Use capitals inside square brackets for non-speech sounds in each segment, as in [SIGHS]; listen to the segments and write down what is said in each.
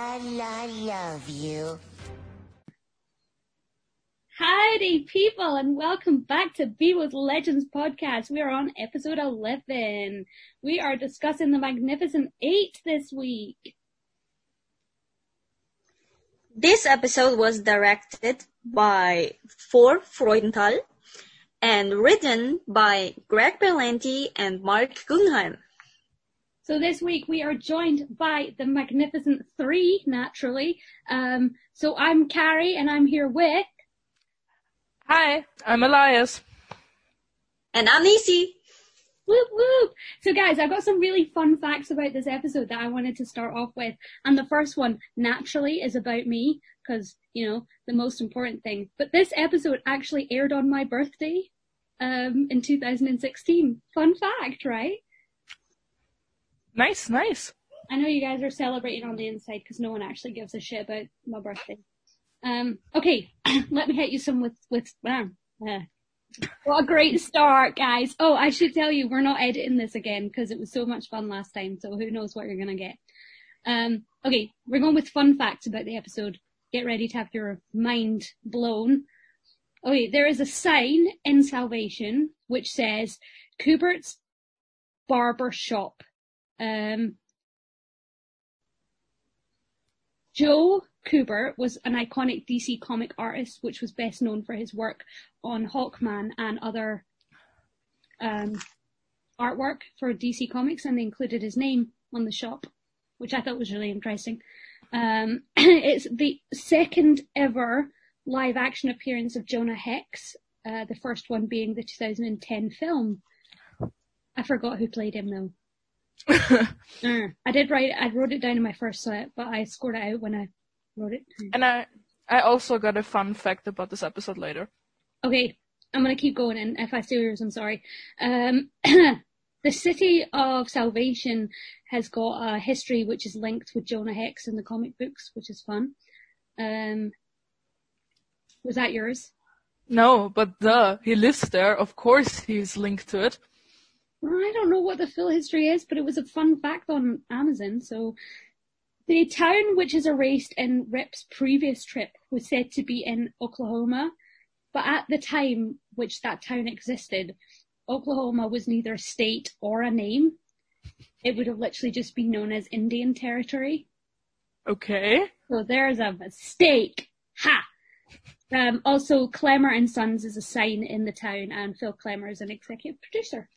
la la love you. Howdy, people, and welcome back to Be With Legends podcast. We are on episode 11. We are discussing the Magnificent Eight this week. This episode was directed by Thor Freudenthal and written by Greg Berlanti and Marc Guggenheim. So this week we are joined by the Magnificent Three, naturally. Um, so I'm Carrie and I'm here with... Hi, I'm Elias. And I'm Nisi. Whoop whoop! So guys, I've got some really fun facts about this episode that I wanted to start off with. And the first one, naturally, is about me, because, you know, the most important thing. But this episode actually aired on my birthday, um, in 2016. Fun fact, right? Nice, nice. I know you guys are celebrating on the inside because no one actually gives a shit about my birthday. Um, okay, [CLEARS THROAT] let me hit you some with, with, uh, what a great start, guys. Oh, I should tell you, we're not editing this again because it was so much fun last time, so who knows what you're gonna get. Um, okay, we're going with fun facts about the episode. Get ready to have your mind blown. Okay, there is a sign in Salvation which says Kubert's Barber Shop. Um, Joe Kubert was an iconic DC comic artist, which was best known for his work on Hawkman and other um, artwork for DC Comics, and they included his name on the shop, which I thought was really interesting. Um, [CLEARS THROAT] it's the second ever live action appearance of Jonah Hex, uh, the first one being the 2010 film. I forgot who played him though. Uh, I did write, I wrote it down in my first set, but I scored it out when I wrote it. And I, I also got a fun fact about this episode later. Okay, I'm gonna keep going, and if I steal yours, I'm sorry. Um, [CLEARS THROAT] the city of Salvation has got a history which is linked with Jonah Hex in the comic books, which is fun. Um, was that yours? No, but the he lives there. Of course, he's linked to it. I don't know what the full history is, but it was a fun fact on Amazon. So, the town which is erased in Rip's previous trip was said to be in Oklahoma, but at the time which that town existed, Oklahoma was neither a state or a name. It would have literally just been known as Indian Territory. Okay. So there's a mistake. Ha! Um, also, Klemmer and Sons is a sign in the town, and Phil Klemmer is an executive producer.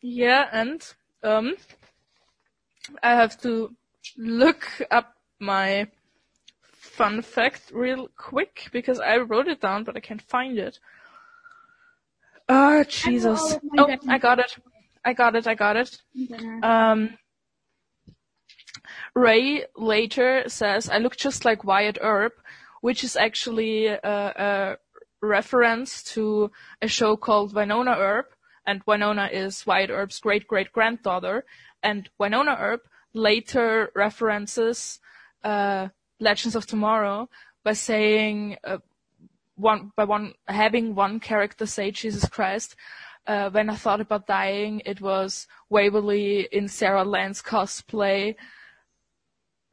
Yeah, and um, I have to look up my fun fact real quick because I wrote it down, but I can't find it. Oh, Jesus. my Oh. I got it. I got it. I got it. Um, Ray later says, I look just like Wyatt Earp, which is actually a, a reference to a show called Wynonna Earp, and Wynonna is Wyatt Earp's great great granddaughter, and Wynonna Earp later references uh, Legends of Tomorrow by saying uh, one by one having one character say Jesus Christ. Uh, when I thought about dying, it was Waverly in Sarah Lance cosplay.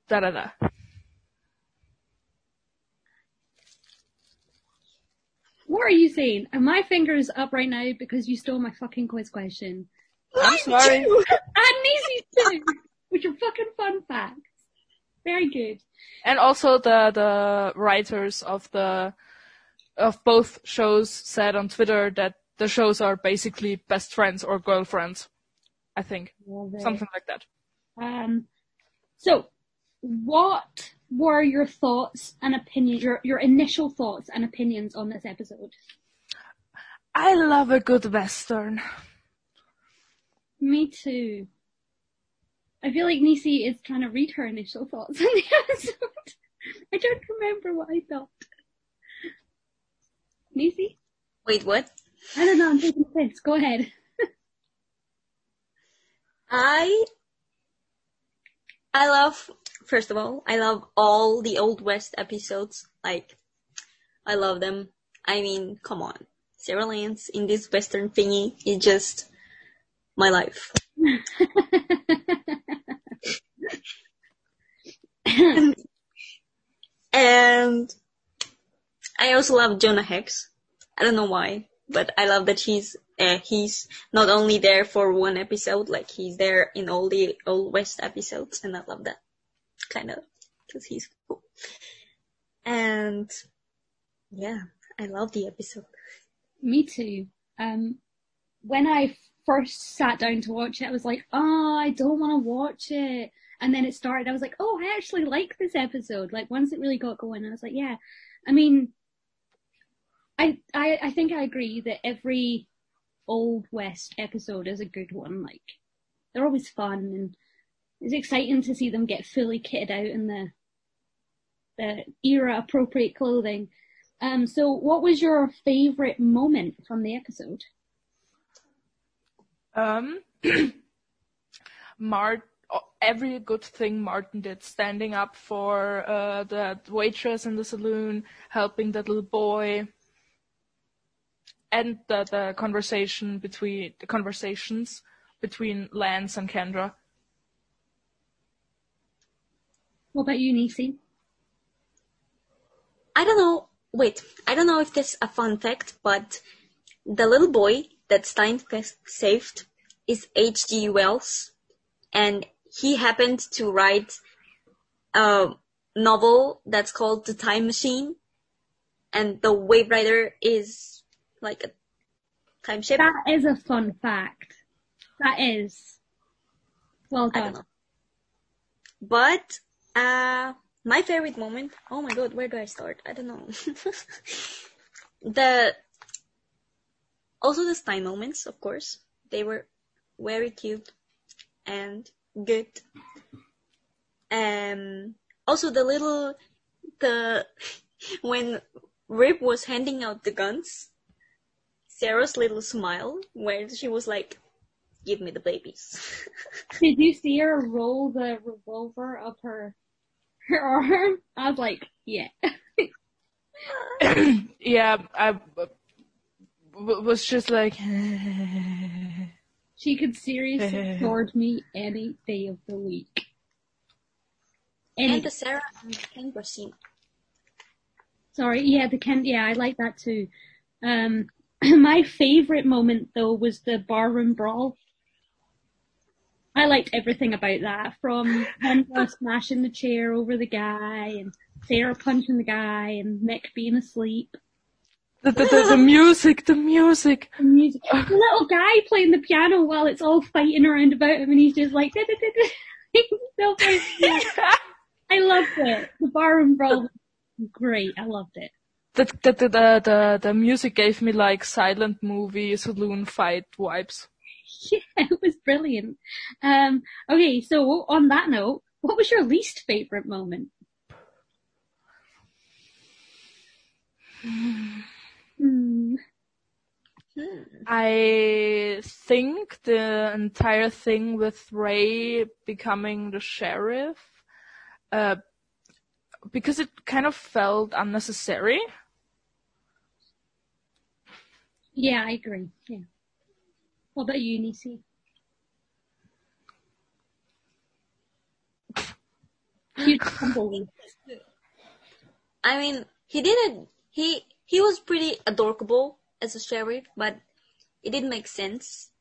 Da da da. What are you saying? Are my fingers up right now because you stole my fucking quiz question? I'm sorry. And Macy's too, [LAUGHS] which are fucking fun facts. Very good. And also the the writers of the of both shows said on Twitter that the shows are basically best friends or girlfriends. I think something like that. Um, so, what were your thoughts and opinions, your, your initial thoughts and opinions on this episode? I love a good western. Me too. I feel like Nisi is trying to read her initial thoughts [LAUGHS] on the episode. I don't remember what I thought. Nisi? Wait, what? I don't know, I'm taking offense. Go ahead. I I love first of all, I love all the Old West episodes. Like, I love them. I mean, come on. Sarah Lance in this Western thingy is just my life. and, [LAUGHS] and I also love Jonah Hex. I don't know why, but I love that he's uh, he's not only there for one episode, like he's there in all the old West episodes, and I love that kind of because he's cool. And yeah, I love the episode. Me too. Um, when I first sat down to watch it, I was like, oh, I don't want to watch it. And then it started, I was like, oh, I actually like this episode. Like once it really got going, I was like, yeah. I mean, I, I, I think I agree that every Old West episode is a good one. Like, they're always fun and it's exciting to see them get fully kitted out in the, the era appropriate clothing. Um, so what was your favorite moment from the episode? Um, [CLEARS THROAT] Mart, every good thing Martin did, standing up for uh, the waitress in the saloon, helping that little boy, and the, the conversation between the conversations between Lance and Kendra. What about you, Nisi? I don't know. Wait, I don't know if this is a fun fact, but the little boy that Steinfest saved is H.G. Wells, and he happened to write a novel that's called The Time Machine, and the Wave Rider is like a time ship. That is a fun fact. That is. Well I don't done. know. But uh my favorite moment oh my god, where do I start? I don't know. [LAUGHS] the also the Stein moments, of course. They were very cute and good. Um also the little the [LAUGHS] when Rip was handing out the guns, Sarah's little smile where she was like, Give me the babies. [LAUGHS] Did you see her roll the revolver up her her arm? I was like, yeah. [LAUGHS] yeah, I was just like, [LAUGHS] She could seriously [LAUGHS] sword me any day of the week. Any, and the Sarah and Kendra scene. sorry, yeah, the Ken, yeah, I like that too. Um, [CLEARS THROAT] my favorite moment though was the barroom brawl. I liked everything about that, from [LAUGHS] Kendra smashing the chair over the guy, and Sarah punching the guy, and Mick being asleep. the, the, the, the music, the music. The music. The little guy playing the piano while it's all fighting around about him, and he's just like, [LAUGHS] so. [LAUGHS] I loved it. The barroom brawl was great. I loved it. The, the, the, the, the, the music gave me like silent movie saloon fight vibes. [LAUGHS] Yeah, it was brilliant. Um, okay, so on that note, what was your least favorite moment? Hmm. [SIGHS] I think the entire thing with Ray becoming the sheriff, uh, because it kind of felt unnecessary. Yeah, I agree. Yeah. What about you, Nisi? Huge [LAUGHS] tumbleweed. I mean, he didn't. He he was pretty adorable as a sheriff, but it didn't make sense.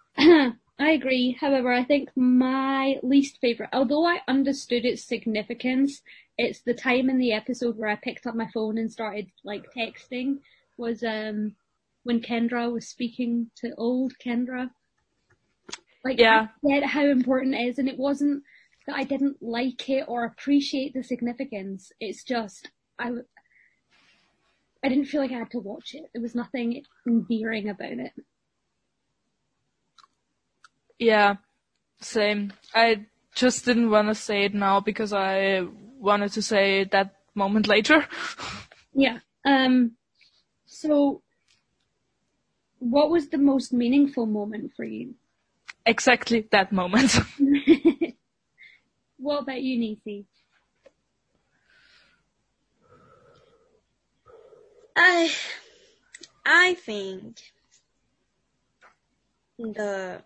[LAUGHS] I agree. However, I think my least favorite, although I understood its significance, it's the time in the episode where I picked up my phone and started like texting was um when Kendra was speaking to old Kendra. Like Yeah. I get how important it is and it wasn't that I didn't like it or appreciate the significance. It's just I, I didn't feel like I had to watch it. There was nothing endearing about it. Yeah, same. I just didn't want to say it now because I wanted to say that moment later. [LAUGHS] Yeah. Um, so what was the most meaningful moment for you? exactly that moment. [LAUGHS] [LAUGHS] what about you, Nisi? I I think the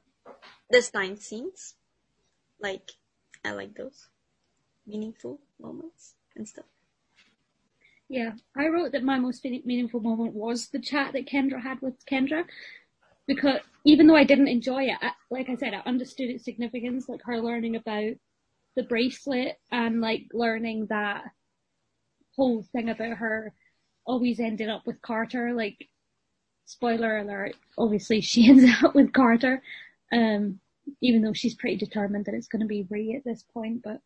the Stein scenes, like I like those meaningful moments and stuff. Yeah, I wrote that my most meaningful moment was the chat that Kendra had with Kendra, because even though I didn't enjoy it, I, like I said, I understood its significance, like her learning about the bracelet and like learning that whole thing about her always ending up with Carter. Like, spoiler alert, obviously she [LAUGHS] ends up with Carter, um, even though she's pretty determined that it's going to be Ray at this point, but.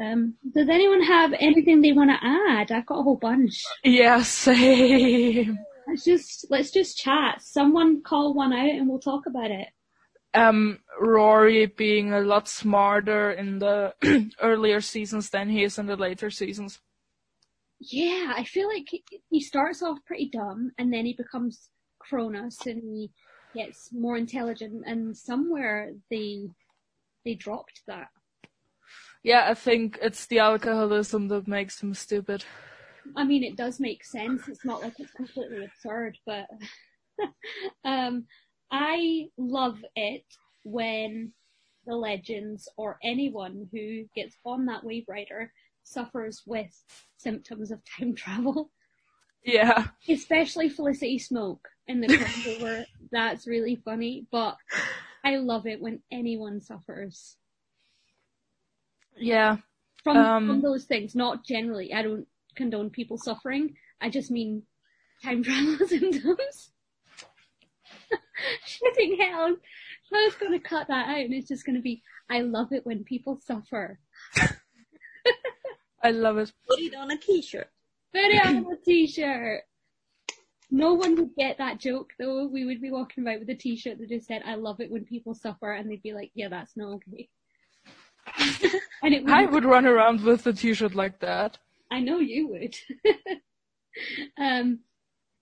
Um, does anyone have anything they want to add? I've got a whole bunch. Yeah, same. Let's just let's just chat. Someone call one out and we'll talk about it. Um, Rory being a lot smarter in the [CLEARS THROAT] earlier seasons than he is in the later seasons. Yeah, I feel like he- he starts off pretty dumb and then he becomes Chronos and he gets more intelligent and somewhere they they dropped that. Yeah, I think it's the alcoholism that makes him stupid. I mean, it does make sense. It's not like it's completely absurd, but [LAUGHS] um, I love it when the legends or anyone who gets on that wave rider suffers with symptoms of time [LAUGHS] travel, Yeah. especially Felicity Smoak in the crossover. [LAUGHS] That's really funny, but I love it when anyone suffers Yeah. from Um, from those things. Not generally. I don't condone people suffering. I just mean time [LAUGHS] travel symptoms. [LAUGHS] Shitting hell. I was going to cut that out, and it's just going to be. I love it when people suffer. [LAUGHS] I love it. Put it on a t-shirt. Put it on a t-shirt. No one would get that joke though. We would be walking about with a t-shirt that just said, "I love it when people suffer," and they'd be like, "Yeah, that's not okay." [LAUGHS] and it I would run around with a t-shirt like that. I know you would. [LAUGHS] um,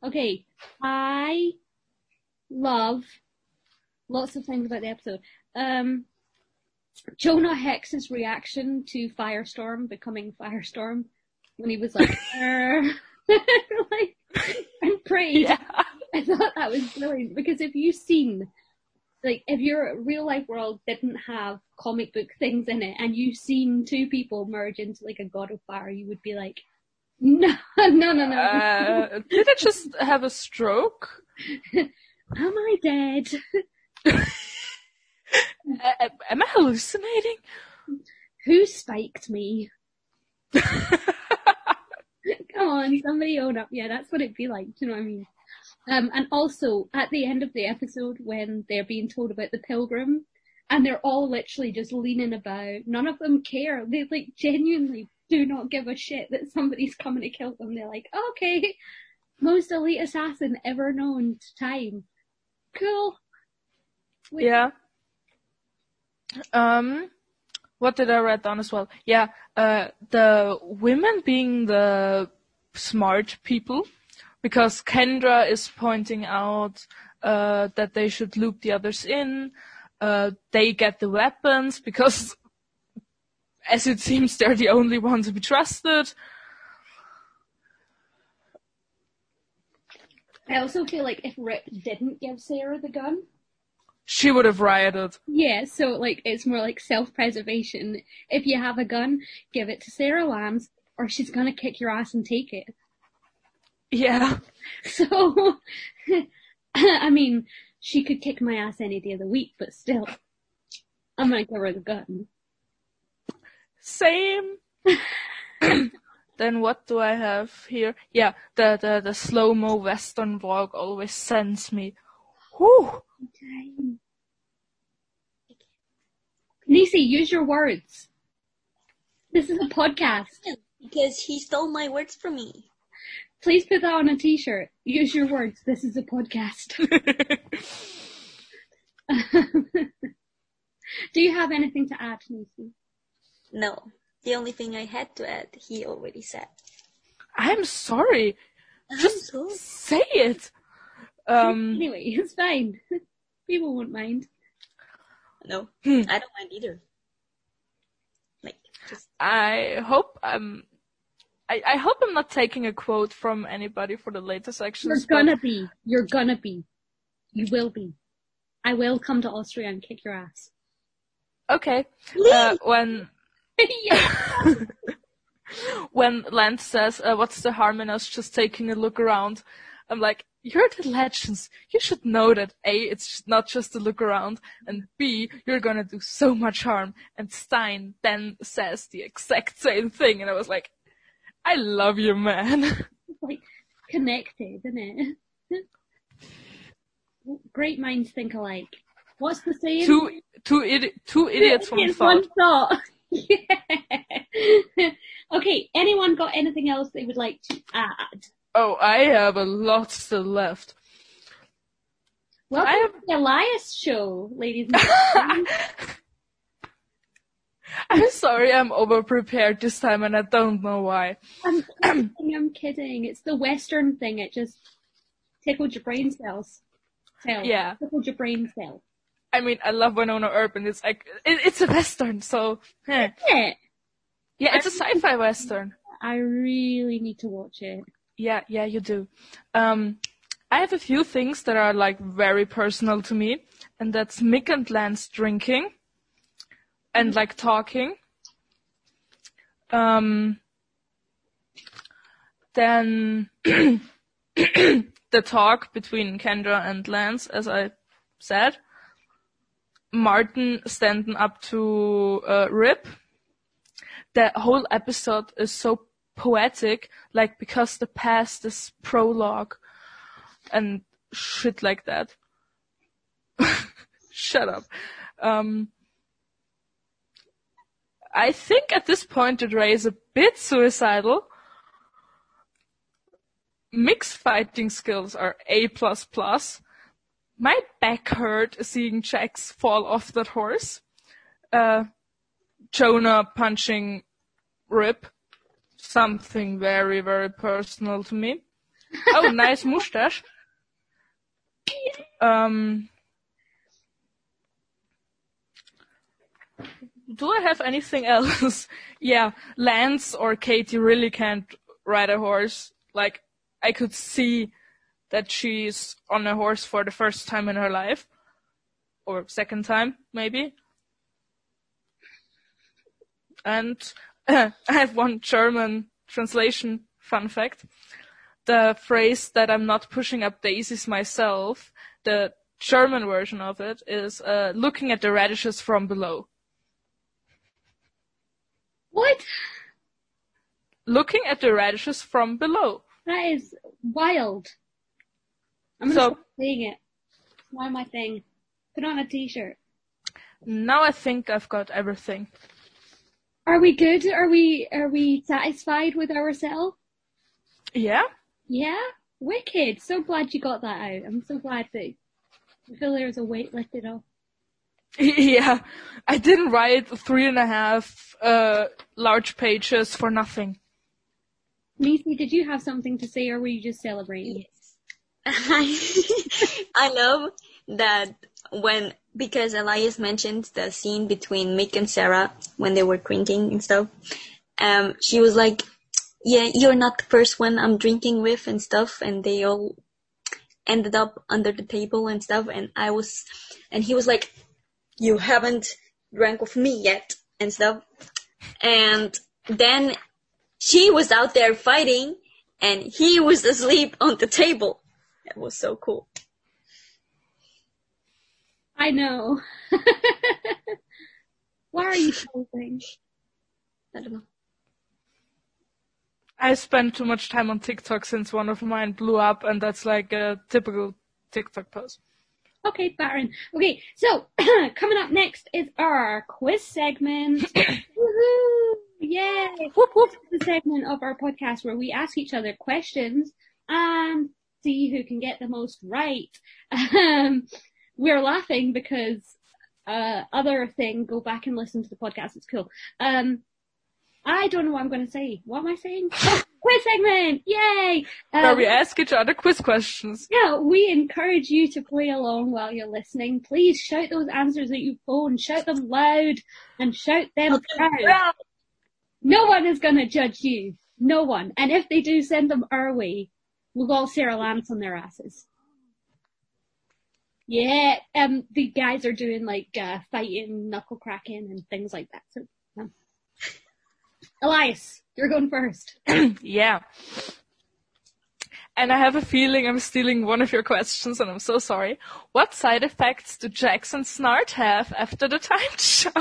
okay, I love lots of things about the episode. Um, Jonah Hex's reaction to Firestorm becoming Firestorm when he was like, [LAUGHS] like, and prayed. Yeah. I thought that was brilliant because if you've seen, like, if your real life world didn't have comic book things in it and you've seen two people merge into like a god of fire, you would be like, [LAUGHS] no, no, no, no. Uh, [LAUGHS] did it just have a stroke? [LAUGHS] Am I dead? Uh, am I hallucinating? Who spiked me? Come on, somebody own up. Yeah, that's what it'd be like. Do you know what I mean? Um, and also at the end of the episode when they're being told about the pilgrim and they're all literally just leaning about, none of them care. They like genuinely do not give a shit that somebody's coming to kill them. They're like, okay, most elite assassin ever known to time. Cool. Wait, Yeah. Um, what did I write down as well? Yeah, uh, the women being the smart people, because Kendra is pointing out uh, that they should loop the others in. Uh, they get the weapons because, [LAUGHS] as it seems, they're the only ones to be trusted. I also feel like if Rip didn't give Sarah the gun, She would have rioted. Yeah, so like it's more like self-preservation. If you have a gun, give it to Sarah Lance, or she's gonna kick your ass and take it. Yeah. [LAUGHS] So, [LAUGHS] I mean, she could kick my ass any day of the week, but still, I'm gonna give her the gun. Same. [COUGHS] then what do I have here? Yeah, the the, the slow mo western vlog always sends me. Whew. Nisi, use your words. This is a podcast. Because he stole my words from me. Please put that on a t-shirt. Use your words. This is a podcast. [LAUGHS] Do you have anything to add, Nisi? No. The only thing I had to add, he already said. I'm sorry. Just so. Say it. Um, Anyway, it's fine. [LAUGHS] People won't mind. No, Hmm. I don't mind either. Like, just I hope I'm. I, I hope I'm not taking a quote from anybody for the later sections. You're gonna be. You're gonna be. You will be. I will come to Austria and kick your ass. okay. Uh, when [LAUGHS] [LAUGHS] when Lance says, uh, "What's the harm in us just taking a look around?" I'm like, "You're the legends. You should know that a it's not just a look around, and b you're gonna do so much harm." And Stein then says the exact same thing, and I was like, "I love you, man." [LAUGHS] like connected, isn't it? [LAUGHS] Great minds think alike. What's the saying? two two idi- two idiots one thought. one thought. [LAUGHS] yeah. okay, anyone got anything else they would like to add? Oh, I have a lot still left. Welcome have- to the Elias show, ladies and gentlemen. [LAUGHS] I'm sorry, I'm over prepared this time, and I don't know why. [CLEARS THROAT] I'm kidding, I'm kidding. It's the Western thing. It just tickled your brain cells. Cell. Yeah. Tickled your brain cell. I mean, I love Wynonna Earp, and it's like it, it's a western, so eh. Yeah. yeah, it's a sci-fi western. I really need to watch it. Yeah, yeah, you do. Um, I have a few things that are like very personal to me, and that's Mick and Lance drinking and like talking. Um, then [CLEARS THROAT] the talk between Kendra and Lance, as I said. Martin standing up to uh, Rip. The whole episode is so poetic, like because the past is prologue and shit like that. [LAUGHS] Shut up. Um, I think at this point that Ray is a bit suicidal. Mixed fighting skills are A++. My back hurt seeing Jax fall off that horse. Uh, Jonah punching Rip. Something very, very personal to me. Oh, nice [LAUGHS] mustache. Um, do I have anything [LAUGHS] else? yeah, Lance or Caity really can't ride a horse. Like, I could see that she's on a horse for the first time in her life. Or second time, maybe. And [LAUGHS] I have one German translation fun fact. The phrase that I'm not pushing up daisies myself, the German version of it is uh, looking at the radishes from below. What? Looking at the radishes from below. That is wild. I'm gonna So- stop saying it. Why my thing? Put on a t-shirt. Now I think I've got everything. Are we good? Are we are we satisfied with ourselves? Yeah? Yeah? Wicked. So glad you got that out. I'm so glad that I feel there's a weight lifted off. [LAUGHS] yeah. I didn't write three and a half uh, large pages for nothing. Nisi, did you have something to say or were you just celebrating? I, [LAUGHS] I love that when because Elias mentioned the scene between Mick and Sarah when they were drinking and stuff. Um, she was like, "Yeah, you're not the first one I'm drinking with and stuff," and they all ended up under the table and stuff. And I was, and he was like, "You haven't drank with me yet," and stuff. And then she was out there fighting, and he was asleep on the table. It was so cool. I know. [LAUGHS] Why are you posing? I don't know. I spent too much time on TikTok since one of mine blew up, and that's like a typical TikTok post. Okay, Baron. Okay, so [CLEARS THROAT] coming up next is our quiz segment. [CLEARS THROAT] Woohoo! Yay! Whoop whoop! The segment of our podcast where we ask each other questions and see who can get the most right. [LAUGHS] Um, we're laughing because uh, other thing. Go back and listen to the podcast. It's cool. Um, I don't know what I'm going to say. What am I saying? [LAUGHS] Quiz segment! Yay! Where Um, we ask each other quiz questions. yeah, we encourage you to play along while you're listening. Please shout those answers at your phone, shout them loud, and shout them proud. No one is gonna judge you. No one. And if they do, send them our way. We'll all Sarah Lance on their asses. Yeah, um, the guys are doing like, uh, fighting, knuckle cracking and things like that. So, Elias, you're going first. [CLEARS THROAT] yeah. And I have a feeling I'm stealing one of your questions, and I'm so sorry. What side effects do Jax and Snart have after the time [LAUGHS] jump?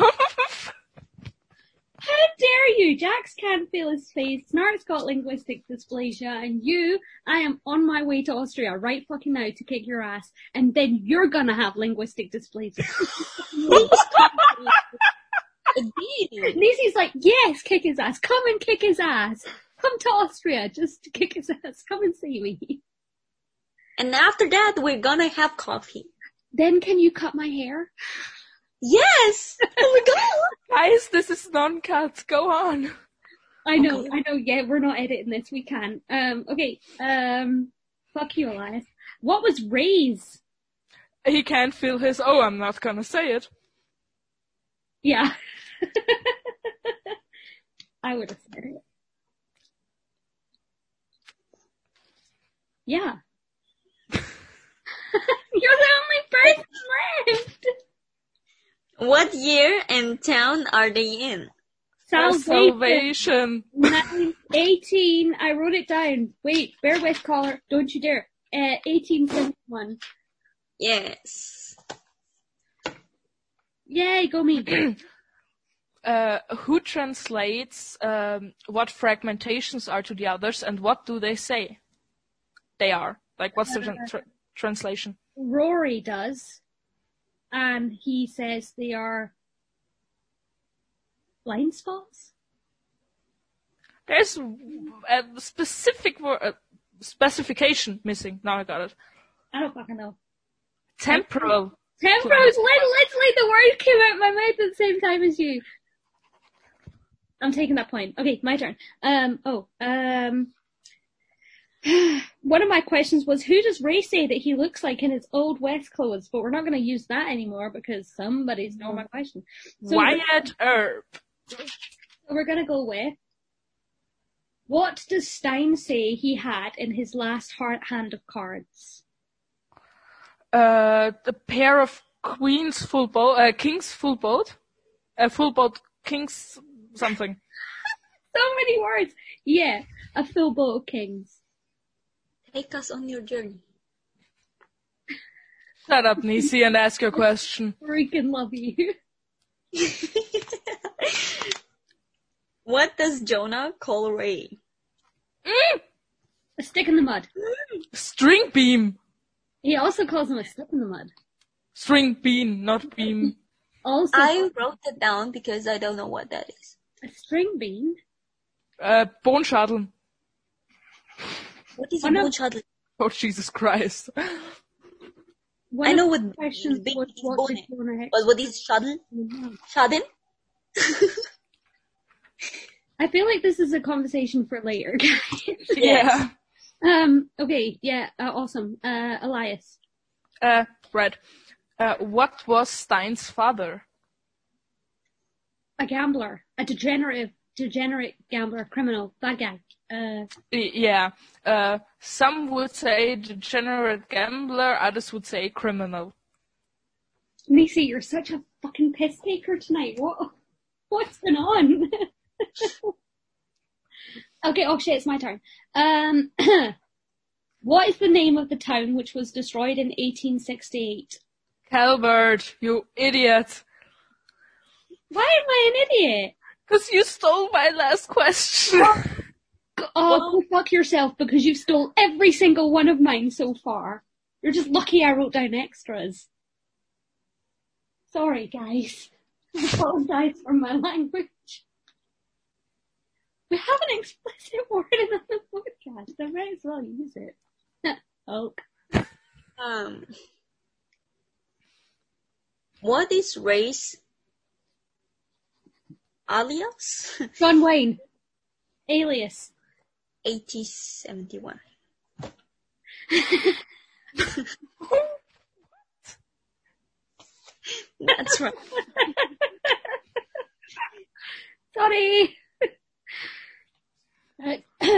How dare you? Jax can't feel his face. Snart's got linguistic dysplasia, and you, I am on my way to Austria right fucking now to kick your ass, and then you're gonna have linguistic dysplasia. [LAUGHS] [LAUGHS] Indeed. Nisi's like, yes, kick his ass. Come and kick his ass. Come to Austria just to kick his ass. Come and see me. And after that, we're gonna have coffee. Then can you cut my hair? Yes! [LAUGHS] Oh my god! Guys, this is non-cut. Go on. I know, Okay. I know, yeah, we're not editing this, we can. Um, okay, um, fuck you, Elias. What was Ray's? He can't feel his. Oh, I'm not gonna say it. Yeah. [LAUGHS] I would have said it. Yeah. [LAUGHS] You're the only person left. What year and town are they in? There's Salvation. Salvation. 18, I wrote it down. Wait, bear with caller, don't you dare. Uh, 1871. Yes. Yay, go me. [CLEARS THROAT] Uh, who translates um, what fragmentations are to the others, and what do they say? They are like what's the tran- tra- translation? Rory does. And he says they are blind spots? There's a specific word, uh, specification missing. Now I got it. I don't fucking know. Temporal. Temporos, li- literally the word came out my mouth at the same time as you. I'm taking that point. Okay, my turn. Um, oh, um, [SIGHS] one of my questions was who does Ray say that he looks like in his old West clothes? But we're not going to use that anymore because somebody's known my question. So Wyatt Earp. So we're going to go with what does Stein say he had in his last heart hand of cards? Uh, the pair of queens full boat, uh, kings full boat, uh, full boat kings something. [LAUGHS] So many words. Yeah, a full boat of kings. Take us on your journey. Shut up, Nisi, and ask your question. [LAUGHS] Freaking love you. [LAUGHS] what does Jonah call Ray? A stick in the mud. String beam. He also calls him a stick in the mud. String bean, not beam. Also, I wrote it down because I don't know what that is. a string bean. Uh, Bonschadeln. What is Oh, a no. bone shuttle? Oh, Jesus Christ. One I know what questions big was is what bone did is. Jonah Hex But what is shuttle? do? Shadden? [LAUGHS] I feel like this is a conversation for later, guys. [LAUGHS] Yeah. Um. Okay. Yeah. Uh, awesome. Uh, Elias. Uh, Brad. Uh, what was Stein's father? A gambler. A degenerate, degenerate gambler, criminal, bad guy. Uh, Yeah. Uh, some would say degenerate gambler, others would say criminal. Nisi, you're such a fucking piss taker tonight. What? What's going on? [LAUGHS] okay. Oh shit! It's my turn. Um. [CLEARS THROAT] what is the name of the town which was destroyed in 1868? Calvert, you idiot. Why am I an idiot? Cause you stole my last question. [LAUGHS] Oh, go fuck yourself because you stole every single one of mine so far. You're just lucky I wrote down extras. Sorry, guys. [LAUGHS] I apologize for my language. We have an explicit [LAUGHS] word in the podcast. I might as well use it. [LAUGHS] oh, Um, what is Ray's alias? [LAUGHS] John Wayne. Alias. 8071. That's right. Sorry.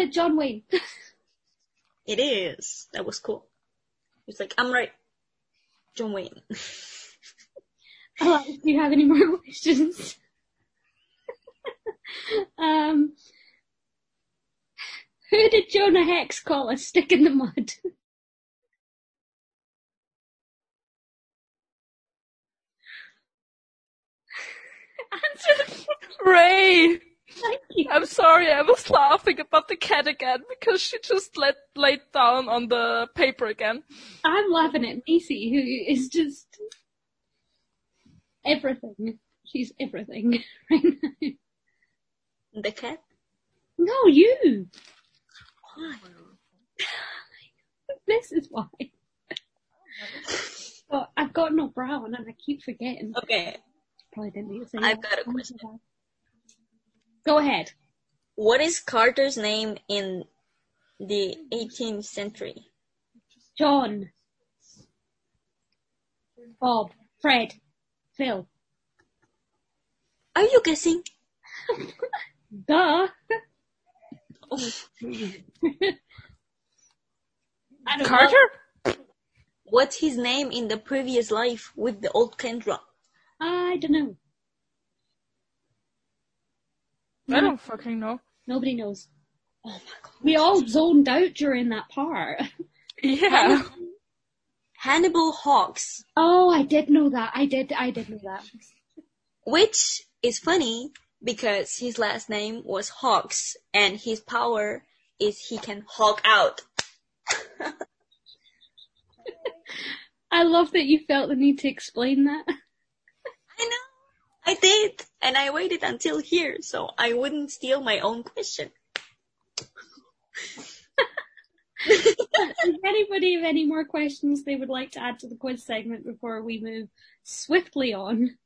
Uh, John Wayne. It is. That was cool. He's like, I'm right. John Wayne. [LAUGHS] Elias, do you have any more [LAUGHS] questions? [LAUGHS] um, who did Jonah Hex call a stick in the mud? Answer. Ray! Thank [LAUGHS] you. I'm sorry, I was laughing about the cat again because she just let laid down on the paper again. I'm laughing at Macy, who is just everything. She's everything [LAUGHS] right now. The cat? No, you. Why? [LAUGHS] This is why. But I've got no brown and I keep forgetting. Okay. Probably didn't need to say I've that. got a question. Go ahead. What is Carter's name in the 18th century? John. Bob. Fred. Phil. Are you guessing? [LAUGHS] Duh. Oh, Carter? Know. what's his name in the previous life with the old Kendra? I don't know. I don't fucking know. Nobody knows. Oh my god. We all zoned out during that part. Yeah. [LAUGHS] Hannibal Hawkes, Oh, I did know that. I did. I did know that. which is funny because his last name was Hawkes and his power is he can hawk out. [LAUGHS] I love that you felt the need to explain that. I did. And I waited until here so I wouldn't steal my own question. Anybody have any more questions they would like to add to the quiz segment before we move swiftly on?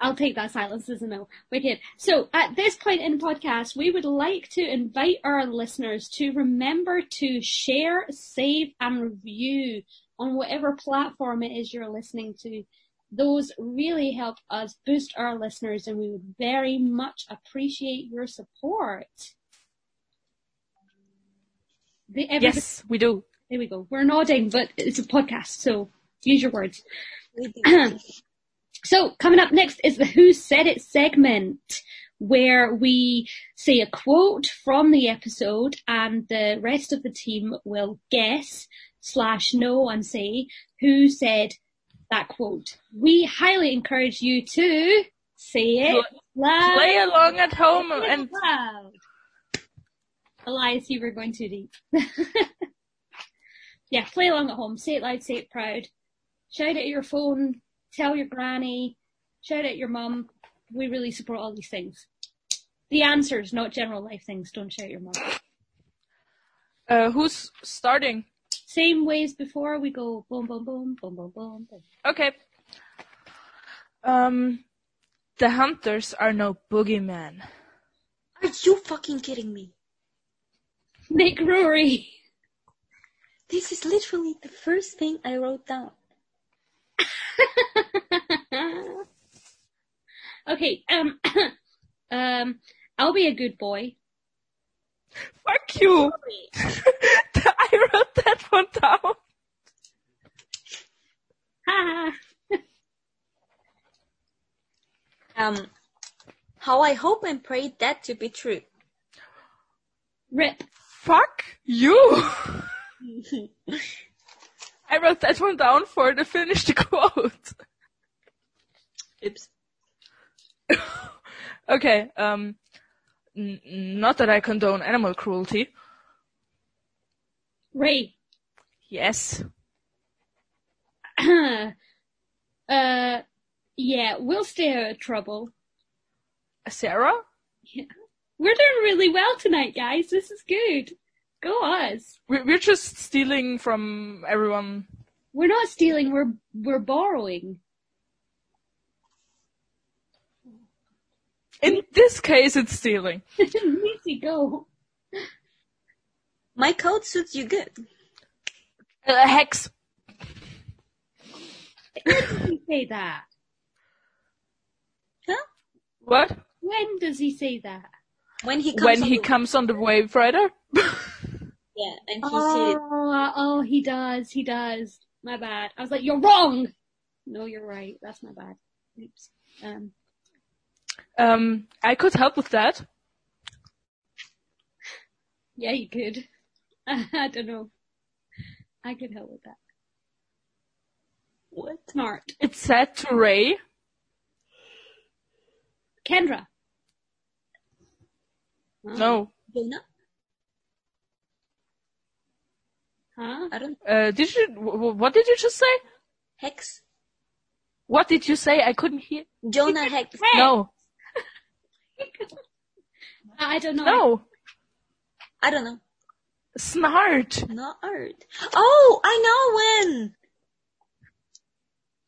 I'll take that silence as a no. Wicked. So at this point in the podcast, we would like to invite our listeners to remember to share, save, and review on whatever platform it is you're listening to. Those really help us boost our listeners and we would very much appreciate your support. The, everybody- Yes, we do. There we go. We're nodding, but it's a podcast, so use your words. [CLEARS THROAT] So coming up next is the Who Said It segment where we say a quote from the episode and the rest of the team will guess slash know and say who said that quote. We highly encourage you to say it loud. Play along at home and loud. Elias, you were going too deep. [LAUGHS] yeah, play along at home. Say it loud, say it proud. Shout it at your phone. Tell your granny. Shout at your mum. We really support all these things. The answers, not general life things. Don't shout at your mum. uh, who's starting? Same ways before. We go boom, boom, boom, boom, boom, boom, boom. Okay. Um, the hunters are no boogeyman. Are you fucking kidding me? Mick Rory. This is literally the first thing I wrote down. [LAUGHS] okay. Um. [COUGHS] um. I'll be a good boy. Fuck you! [LAUGHS] I [LAUGHS] wrote that one down. [LAUGHS] Um, how I hope and pray that to be true. Rip. Fuck you! [LAUGHS] I wrote that one down for the finish the quote. Oops. Okay, um, n- not that I condone animal cruelty. Ray. Yes. [CLEARS THROAT] uh. Yeah, we'll stay out of trouble. Sarah? Yeah. We're doing really well tonight, guys. This is good. Go us. We- We're just stealing from everyone. We're not stealing. We're we're borrowing. In this case, it's stealing. [LAUGHS] Easy go. My coat suits you good. Uh, hex. When does he say that? Huh? What? When does he say that? When he comes When on he the- comes on the Wave Rider? [LAUGHS] Yeah, and he said, Oh, oh, he does. He does. My bad. I was like, you're wrong. No, you're right. That's my bad. Oops. Um. Um, I could help with that. Yeah, you could. [LAUGHS] I don't know. I can help with that. What? Snart. It's said to Ray. Kendra. Oh. No. Jonah? Huh? I don't. Uh, did you? What did you just say? Hex? What did you say? I couldn't hear. Jonah Hex. No. [LAUGHS] I don't know. No. I don't know. Snart. Not art. Oh, I know when.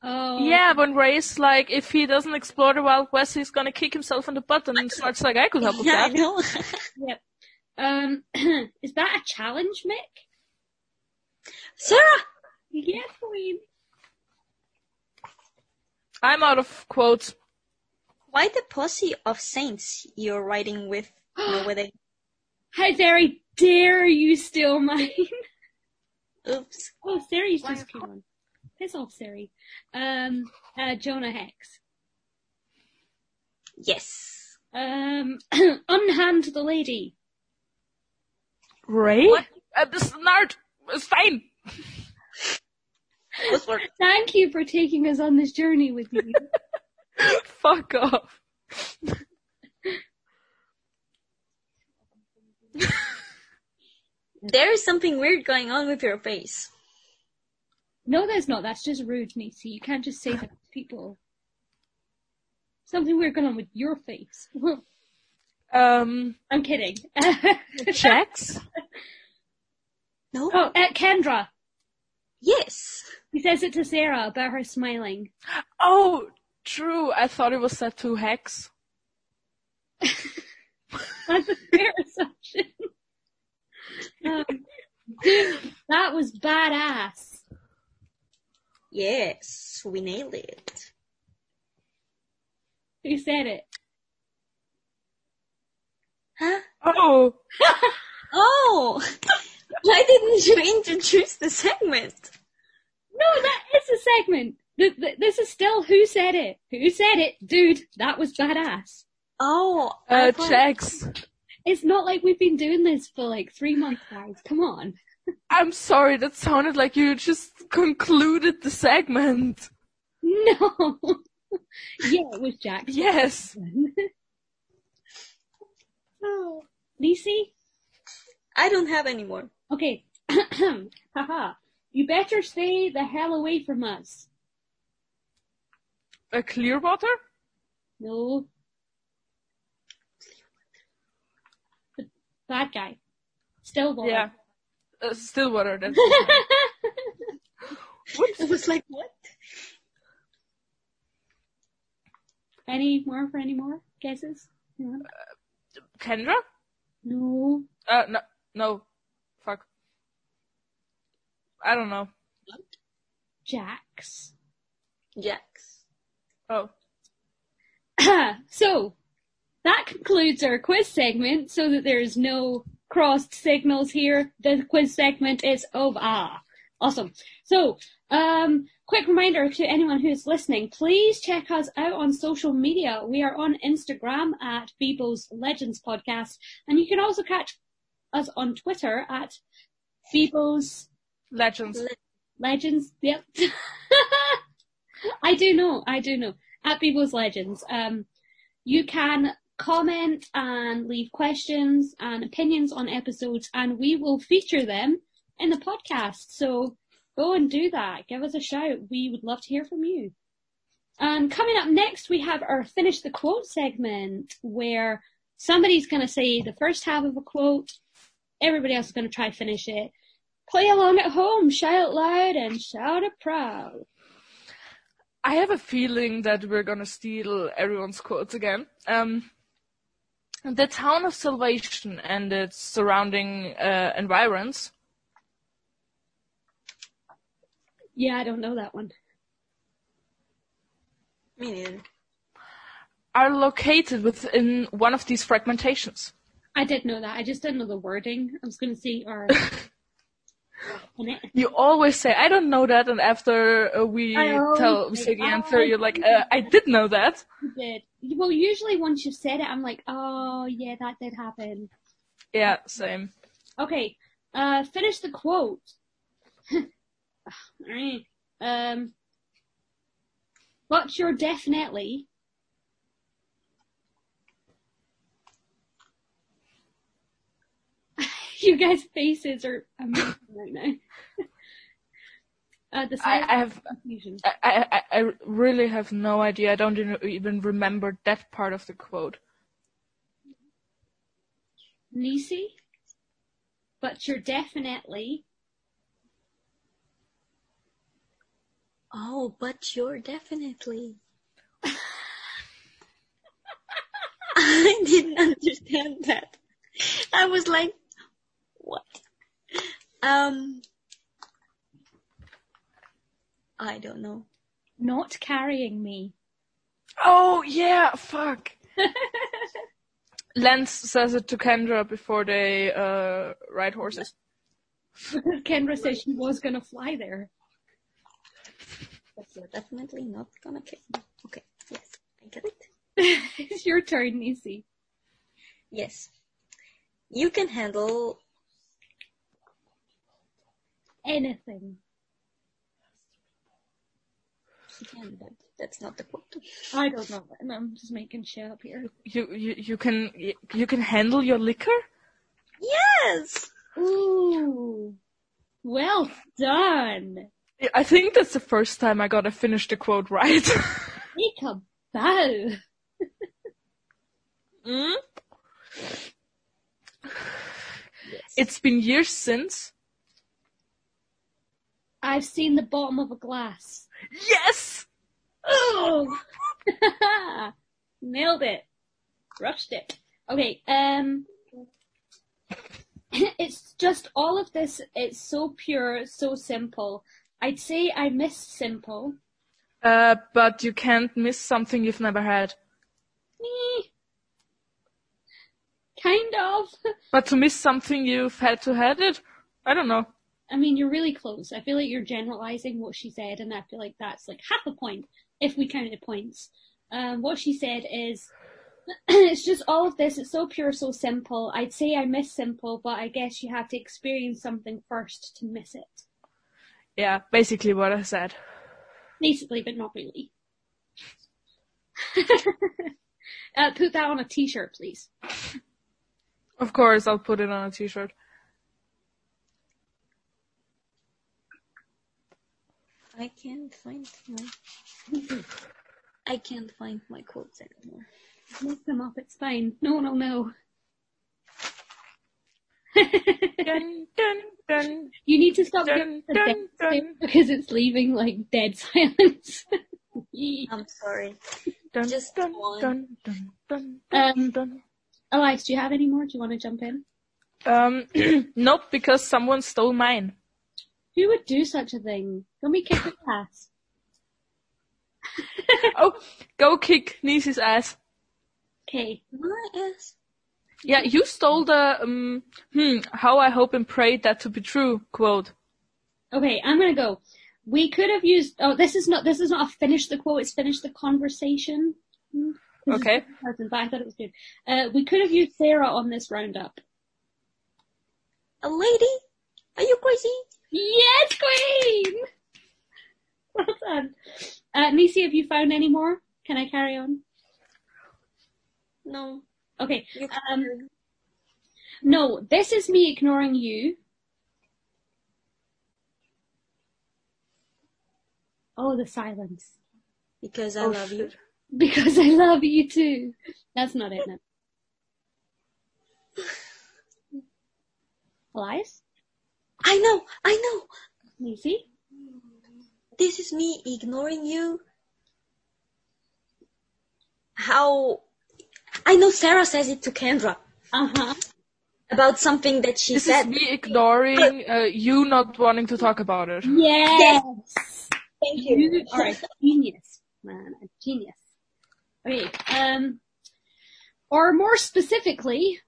Oh. Yeah, when Ray's like, if he doesn't explore the Wild West, he's gonna kick himself in the butt, and Snart's like, I could help with Yeah, I know. [LAUGHS] Yep. Um, [CLEARS THROAT] is that a challenge, Mick? Sarah! Yeah, Queen. I'm out of quotes. Why the posse of saints you're riding with? know where they. How very dare you steal mine? Oops. oh, Siri's just came on. Piss off, Siri. Um, uh, Jonah Hex. Yes. Um, [CLEARS THROAT] unhand the lady. Ray? What? Uh, Snart. It's fine. What's work? [LAUGHS] Thank you for taking us on this journey with you. [LAUGHS] Fuck off. [LAUGHS] There is something weird going on with your face. no, there's not. That's just rude, Macy. You can't just say that to people. Something weird going on with your face. [LAUGHS] Um, I'm kidding. [LAUGHS] checks? No? oh, uh, Kendra. Yes. He says it to Sarah about her smiling. Oh, true. I thought it was set to Hex. [LAUGHS] That's a fair assumption. Um, dude, that was badass. Yes. We nailed it. Who said it? Huh? Oh, [LAUGHS] Oh! Why didn't you introduce the segment? No, that is a segment. Th- th- This is still who said it. Who said it? Dude, that was badass. Oh, uh, thought- checks. It's not like we've been doing this for like three months, guys. Come on. [LAUGHS] I'm sorry, that sounded like you just concluded the segment. No. [LAUGHS] yeah, it was Jack. Yes. [LAUGHS] oh. Lisi? I don't have any more. Okay. [CLEARS THROAT] Haha. You better stay the hell away from us. A Clearwater? No. The bad guy. Stillwater. Yeah. Uh, Stillwater, that's I [LAUGHS] was like, what? any more for any more guesses? No. Kendra? No. Uh, no, no. Fuck. I don't know. Jax. Jax. Oh. [COUGHS] so, that concludes our quiz segment so that there's no crossed signals here. The quiz segment is over. Ah, awesome. So, um, quick reminder to anyone who's listening, please check us out on social media. We are on Instagram at Beebo's Legends Podcast, and you can also catch us on Twitter at Beebo's Legends. Legends. Yep. [LAUGHS] I do know. I do know. At Beebo's Legends. Um, you can comment and leave questions and opinions on episodes and we will feature them in the podcast. So go and do that. Give us a shout. We would love to hear from you. And coming up next, we have our finish the quote segment where somebody's going to say the first half of a quote. Everybody else is going to try to finish it. Play along at home, shout loud and shout it proud. I have a feeling that we're gonna steal everyone's quotes again. Um, the town of Salvation and its surrounding uh, environs Yeah, I don't know that one. Me neither. are located within one of these fragmentations. I did know that. I just didn't know the wording. I was going to say, or in it. You always say, I don't know that, and after uh, we tell we say, the "Oh, answer, you're like, uh, I did know that. You did. Well, usually once you've said it, I'm like, oh yeah, that did happen. Yeah, same. Okay, uh, finish the quote. [LAUGHS] um, but you're definitely. [LAUGHS] you guys' faces are amazing right now. uh, the I, I have. I, I, I really have no idea. I don't even- even remember that part of the quote. Nisi, but you're definitely. Oh, but you're definitely. [LAUGHS] [LAUGHS] I didn't understand that. I was like, what? Um, I don't know. not carrying me. Oh yeah, fuck. [LAUGHS] Lance says it to Kendra before they uh, ride horses. Kendra says she was gonna fly there. But you're definitely not gonna kill me. Okay, yes, I get it. [LAUGHS] it's your turn, Nisi. Yes. You can handle Anything. That's not the quote. I don't know. I'm just making shit up here. You you you can you can handle your liquor. Yes! Ooh. Well done. I think that's the first time I gotta finish the quote right. Take a bow. mm? Yes. It's been years since. I've seen the bottom of a glass. Yes. Oh! [LAUGHS] Nailed it. Rushed it. Okay, um, [LAUGHS] it's just all of this, it's so pure, so simple. I'd say I miss simple. Uh, but you can't miss something you've never had. Eh. Kind of. [LAUGHS] But to miss something you've had to had it, I don't know. I mean, you're really close. I feel like you're generalizing what she said, and I feel like that's like half a point if we counted points. Um, what she said is, [CLEARS THROAT] it's just all of this. It's so pure, so simple. I'd say I miss simple, but I guess you have to experience something first to miss it. Yeah, basically what I said. Basically, but not really. [LAUGHS] uh, put that on a t-shirt, please. Of course, I'll put it on a t-shirt. I can't find my. I can't find my quotes anymore. Make them up. It's fine. No one will know. Dun, dun, dun, [LAUGHS] You need to stop dun, giving dun, dun. because it's leaving like dead silence. [LAUGHS] I'm sorry. dun, Just dun, one. dun, dun, dun, Um, dun. Elias, do you have any more? Do you want to jump in? Um, [CLEARS THROAT] nope, because someone stole mine. Who would do such a thing? Don't be kicked in ass. [LAUGHS] Oh, go kick Niece's ass. Okay. My ass. Yeah, you stole the um, hmm, how I hope and pray that to be true quote. Okay, I'm gonna go. We could have used. Oh, this is not. This is not a finish the quote. It's finish the conversation. Hmm, this Okay. person, but I thought it was good. Uh, we could have used Sarah on this roundup. A lady? Are you crazy? Yes, Queen. Well done. Uh, Nisi, have you found any more? Can I carry on? No. Okay. Um, no, this is me ignoring you. Oh, the silence. because I Oh, love you. [LAUGHS] Because I love you too. That's not it, no. [LAUGHS] Elias? I know, I know. Nisi? This is me ignoring you. How? I know Sarah says it to Kendra Uh-huh. about something that she This said. is me ignoring uh, you not wanting to talk about it. Yes! Thank You are a genius, man. A genius. Okay, um, or more specifically,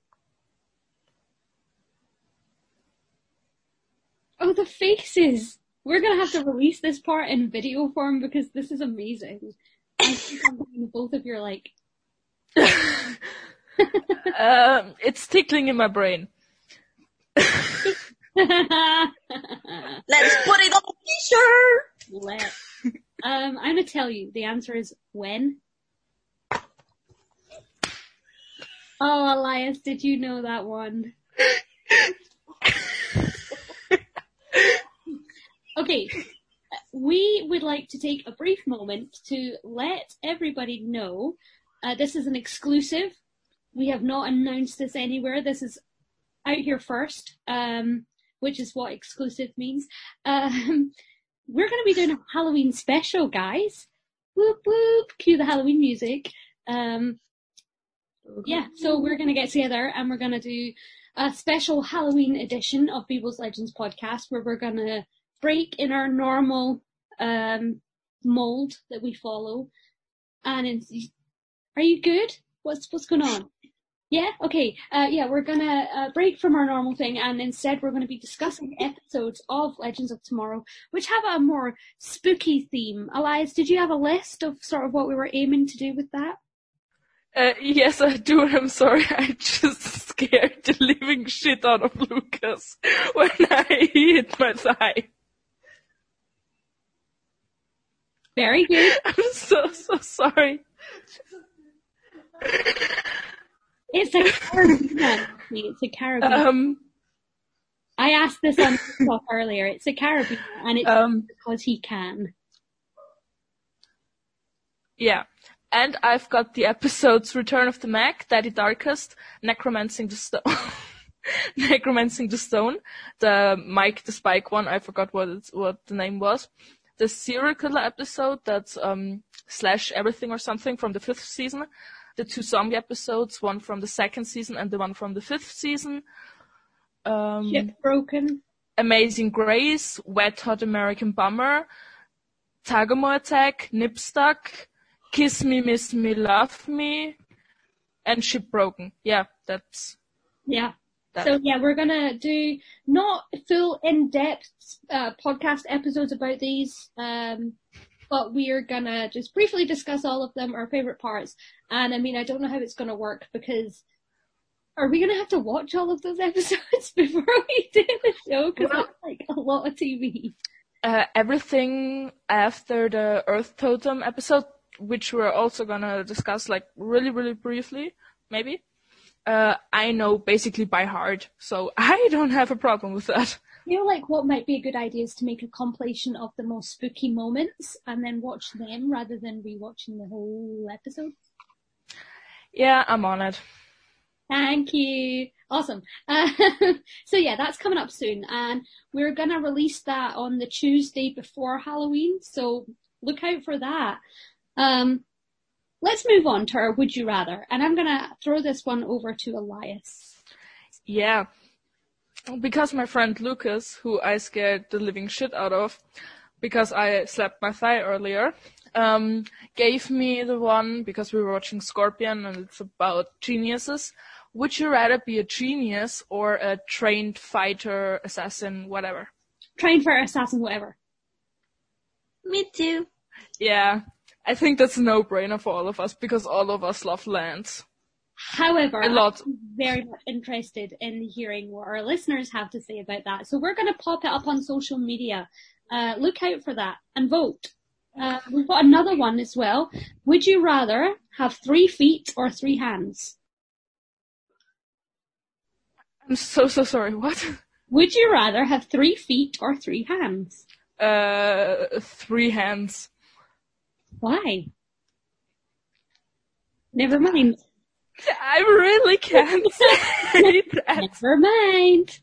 Oh, the faces! We're gonna have to release this part in video form because this is amazing. I think I'm getting both of your like. [LAUGHS] um, it's tickling in my brain. [LAUGHS] Let's put it on a t-shirt. Let. Um, I'm gonna tell you. The answer is when. Oh, Elias, did you know that one? [LAUGHS] okay, we would like to take a brief moment to let everybody know uh, this is an exclusive. We have not announced this anywhere. This is out here first, um, which is what exclusive means. Um, we're going to be doing a Halloween special, guys. Whoop whoop! Cue the Halloween music. Um, yeah, so we're going to get together and we're going to do a special Halloween edition of Beebles Legends podcast where we're going to break in our normal um, mold that we follow. And in, are you good? What's what's going on? Yeah. Okay. Uh, yeah, we're gonna uh, break from our normal thing, and instead we're to be discussing episodes of Legends of Tomorrow, which have a more spooky theme. Elias, did you have a list of sort of what we were aiming to do with that? Uh, yes, I do. [LAUGHS] I'm sorry. I just scared the living shit out of Lucas when I hit my thigh. Very good. I'm so, so sorry. It's a Caribbean. It's a. Um, I asked this on TikTok earlier. It's a Caribbean, and it's um, because he can. yeah. And I've got the episodes Return of the Mack, Daddy Darkest, Necromancing the Stone. [LAUGHS] Necromancing the Stone, the Mike the Spike one, I forgot what it's, what the name was. The serial killer episode that's um slash everything or something from the fifth season. The two zombie episodes, one from the second season and the one from the fifth season. Um, Ship broken. Amazing Grace, Wet Hot American Bummer, Tagumo Attack, Nip/Stuck, Kiss Me, Miss Me, Love Me, and Ship Broken. Yeah, that's Yeah. that. So yeah, we're gonna do not full in-depth uh, podcast episodes about these, um, but we are gonna just briefly discuss all of them, our favorite parts. And I mean, I don't know how it's gonna work because are we gonna have to watch all of those [LAUGHS] episodes before we do the show? Because Well- it's like a lot of TV. uh, everything after the Earth Totem episode, which we're also gonna discuss like really, really briefly, maybe. Uh, I know basically by heart, so [LAUGHS] I don't have a problem with that. You know, like what might be a good idea is to make a compilation of the most spooky moments and then watch them rather than rewatching the whole episode. Yeah, I'm on it. Thank you. Awesome. Uh, [LAUGHS] so yeah, that's coming up soon, and we're gonna release that on the Tuesday before Halloween. So look out for that. Um, let's move on to our Would You Rather, and I'm gonna throw this one over to Elias. Yeah. Because my friend Lucas, who I scared the living shit out of, because I slapped my thigh earlier, um, gave me the one because we were watching Scorpion and it's about geniuses. Would you rather be a genius or a trained fighter, assassin, whatever? Trained for assassin, whatever. Me too. Yeah, I think that's a no-brainer for all of us because all of us love Lance. However, A lot. I'm very much interested in hearing what our listeners have to say about that. So we're going to pop it up on social media. Uh, look out for that and vote. Uh, we've got another one as well. Would you rather have three feet or three hands? I'm so, so sorry. What? [LAUGHS] Would you rather have three feet or three hands? Uh, three hands. Why? Never mind. [LAUGHS] I really can't say that. Never mind.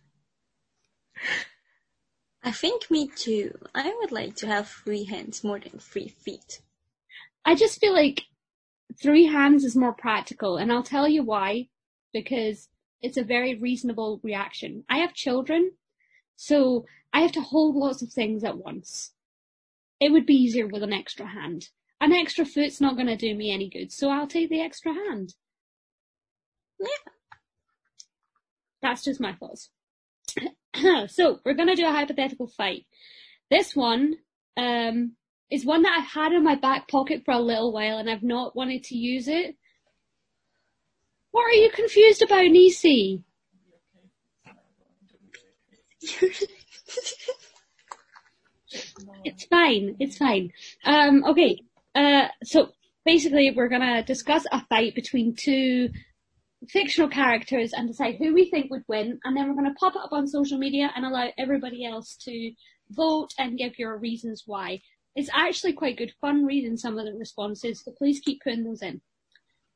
I think me too. I would like to have three hands more than three feet. I just feel like three hands is more practical, and I'll tell you why. Because it's a very reasonable reaction. I have children, so I have to hold lots of things at once. It would be easier with an extra hand. An extra foot's not going to do me any good, so I'll take the extra hand. Yeah. That's just my thoughts. [CLEARS THROAT] so we're gonna do a hypothetical fight. This one um, is one that I've had in my back pocket for a little while, and I've not wanted to use it. What are you confused about, Nisi? [LAUGHS] It's fine. It's fine. Um, okay. Uh, so basically, we're gonna discuss a fight between two fictional characters and decide who we think would win, and then we're gonna pop it up on social media and allow everybody else to vote and give your reasons why. It's actually quite good fun reading some of the responses, so please keep putting those in.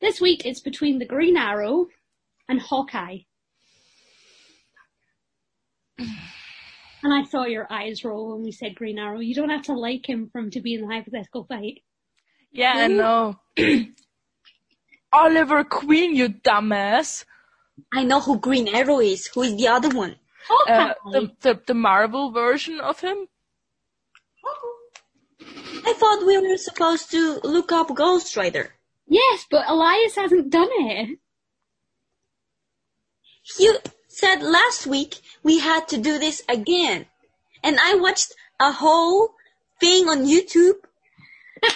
This week it's between the Green Arrow and Hawkeye. [SIGHS] And I saw your eyes roll when we said Green Arrow. You don't have to like him from to be in the hypothetical fight. Yeah, I know. [CLEARS THROAT] Oliver Queen, you dumbass. I know who Green Arrow is. Who is the other one? Uh, the, the the Marvel version of him. I thought we were supposed to look up Ghost Rider. Yes, but Elias hasn't done it. You said last week we had to do this again. And I watched a whole thing on YouTube. That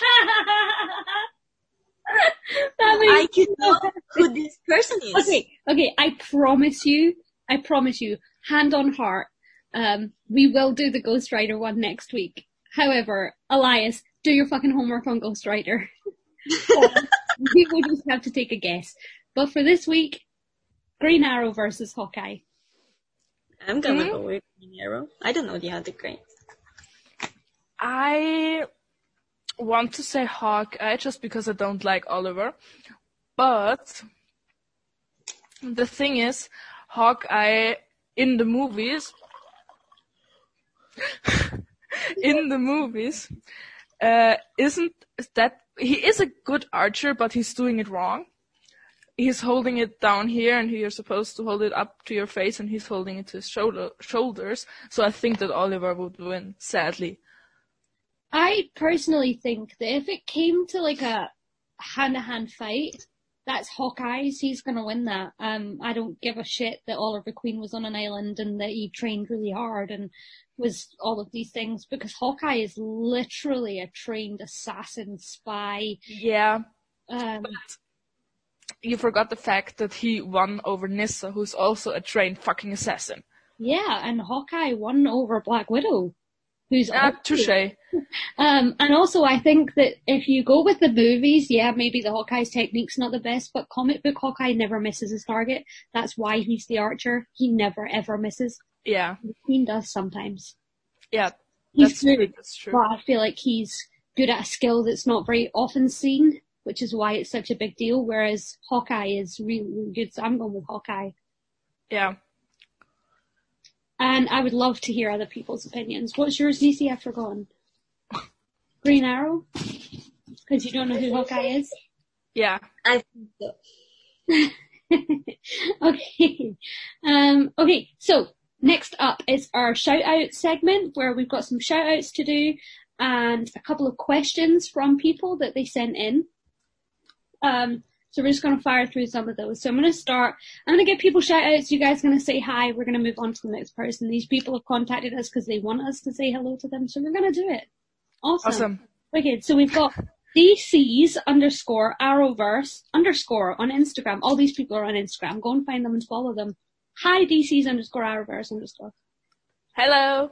I makes could know who this person is. Okay, okay, I promise you, I promise you, hand on heart, um, we will do the Ghost Rider one next week. However, Elias, do your fucking homework on Ghost Rider. [LAUGHS] we will just have to take a guess. But for this week, Green Arrow versus Hawkeye. I'm gonna Hmm? go with Green Arrow. I don't know the other Green. I want to say Hawkeye just because I don't like Oliver, but the thing is, Hawkeye in the movies, [LAUGHS] in the movies, uh, isn't that he is a good archer, but he's doing it wrong. He's holding it down here, and you're supposed to hold it up to your face, and he's holding it to his shoulder shoulders. So I think that Oliver would win. Sadly. I personally think that if it came to like a hand-to-hand fight, that's Hawkeye's. He's gonna win that. Um, I don't give a shit that Oliver Queen was on an island and that he trained really hard and was all of these things because Hawkeye is literally a trained assassin spy. Yeah, Um, you forgot the fact that he won over Nyssa, who's also a trained fucking assassin. yeah, and Hawkeye won over Black Widow, who's Ah, touche. [LAUGHS] Um, and also I think that if you go with the movies, yeah, maybe the Hawkeye's technique's not the best, but comic book Hawkeye never misses his target. That's why he's the archer. He never ever misses. Yeah, The Queen does sometimes. yeah, He's true. good, That's true. but I feel like he's good at a skill that's not very often seen, which is why it's such a big deal, whereas Hawkeye is really, really good, so I'm going with Hawkeye. Yeah. And I would love to hear other people's opinions. What's yours, Nisi? I've forgotten. Green Arrow? Because you don't know who Hawkeye is? Yeah. I think so. [LAUGHS] okay. Um, okay, so next up is our shout out segment where we've got some shout outs to do and a couple of questions from people that they sent in. Um, so we're just going to fire through some of those. So I'm going to start. I'm going to give people shout outs. You guys are going to say hi. We're going to move on to the next person. These people have contacted us because they want us to say hello to them. So we're going to do it. Awesome. Awesome. Okay, so we've got DC's underscore Arrowverse underscore on Instagram. All these people are on Instagram. Go and find them and follow them. Hi DC's underscore Arrowverse underscore. Hello.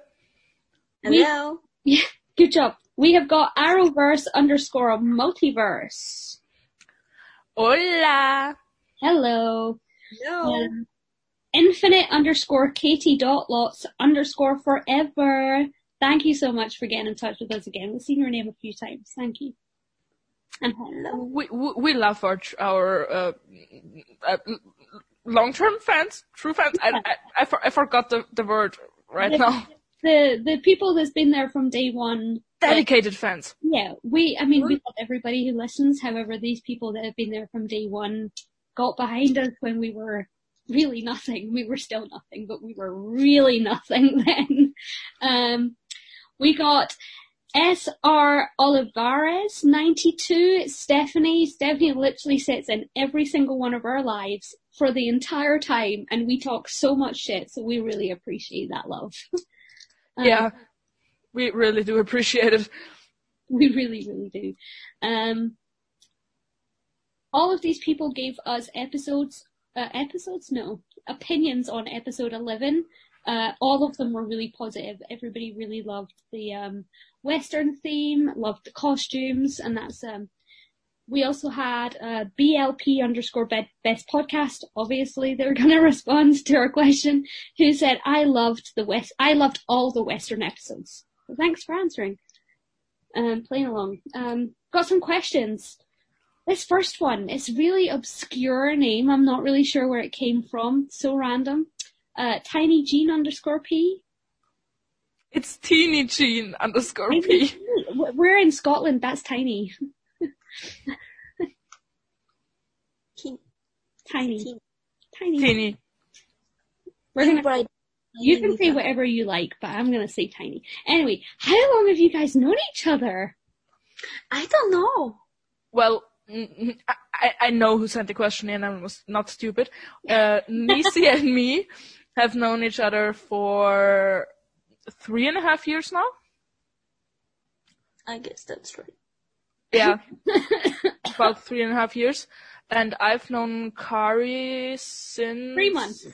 Hello. [LAUGHS] Yeah, good job. We have got Arrowverse underscore multiverse. Hola. Hello. Hello. Um, infinite underscore Katie dot lots underscore forever. Thank you so much for getting in touch with us again. We've seen your name a few times. Thank you. And hello. We we, we love our our uh, uh, long term fans, true fans. I I, I, for, I forgot the, the word right now. The the people that's been there from day one. Dedicated fans. Yeah, we, I mean, we love everybody who listens. However, these people that have been there from day one got behind us when we were really nothing. We were still nothing, but we were really nothing [LAUGHS] then. Um, we got S.R. Olivares, 92. Stephanie. Stephanie literally sits in every single one of our lives for the entire time and we talk so much shit, so we really appreciate that love. [LAUGHS] Um, yeah, we really do appreciate it. [LAUGHS] We really, really do. Um, all of these people gave us episodes, uh, episodes? No, opinions on episode 11. Uh, all of them were really positive. Everybody really loved the um, Western theme, loved the costumes, and that's um, we also had uh, BLP underscore best podcast. Obviously, they're [LAUGHS] going to respond to our question. Who said, "I loved the West. I loved all the Western episodes." So thanks for answering. Um, playing along. Um, got some questions. This first one, it's really obscure name. I'm not really sure where it came from. So random. Uh, Tiny Jean underscore P. It's Teeny Jean underscore P. We're in Scotland. That's tiny. Tiny. Tiny. Teeny. We're gonna, Right. You can say whatever you like, but I'm gonna say tiny. Anyway, how long have you guys known each other? I don't know. Well, I, I know who sent the question in. I was not stupid. Uh, Nisi and me have known each other for three and a half years now. I guess that's right. Yeah, [LAUGHS] about three and a half years. And I've known Caity since Three months.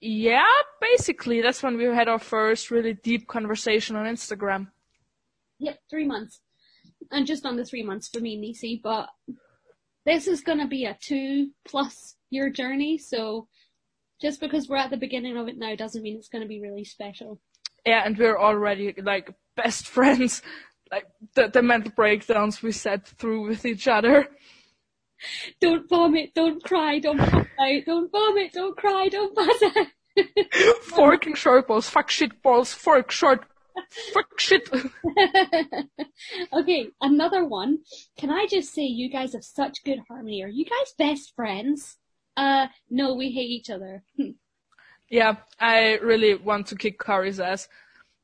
Yeah, basically, that's when we had our first really deep conversation on Instagram. Yep, three months. And just under three months for me, Nisi, but this is gonna be a two plus year journey, so just because we're at the beginning of it now doesn't mean it's gonna be really special. Yeah, and we're already like best [LAUGHS] friends. Like the, the mental breakdowns we sat through with each other. [LAUGHS] Don't vomit, don't cry, don't pass out, don't vomit, don't cry, don't pass out. [LAUGHS] Forking short balls, fuck shit balls, fork short, fuck shit. [LAUGHS] okay, another one. Can I just say you guys have such good harmony? Are you guys best friends? Uh, no, we hate each other. yeah, I really want to kick Caity's ass.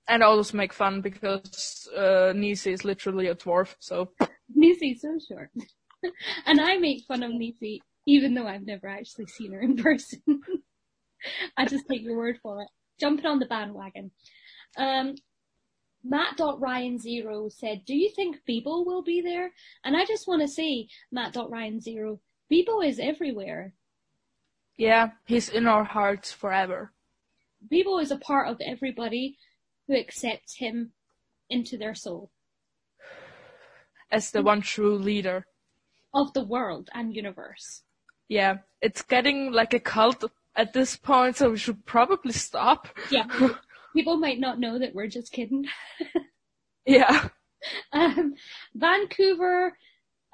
And always make fun because uh, Nisi is literally a dwarf, so Nisi's so short. [LAUGHS] and I make fun of Nisi, even though I've never actually seen her in person. [LAUGHS] I just take your word for it. Jumping on the bandwagon. Um, Matt.Ryan0 said, do you think Beebo will be there? And I just want to say, Matt.Ryan0, Beebo is everywhere. yeah, he's in our hearts forever. Beebo is a part of everybody who accepts him into their soul. As the one true leader. Of the world and universe. Yeah, it's getting like a cult at this point, so we should probably stop. Yeah. [LAUGHS] People might not know that we're just kidding. [LAUGHS] Yeah. Um, Vancouver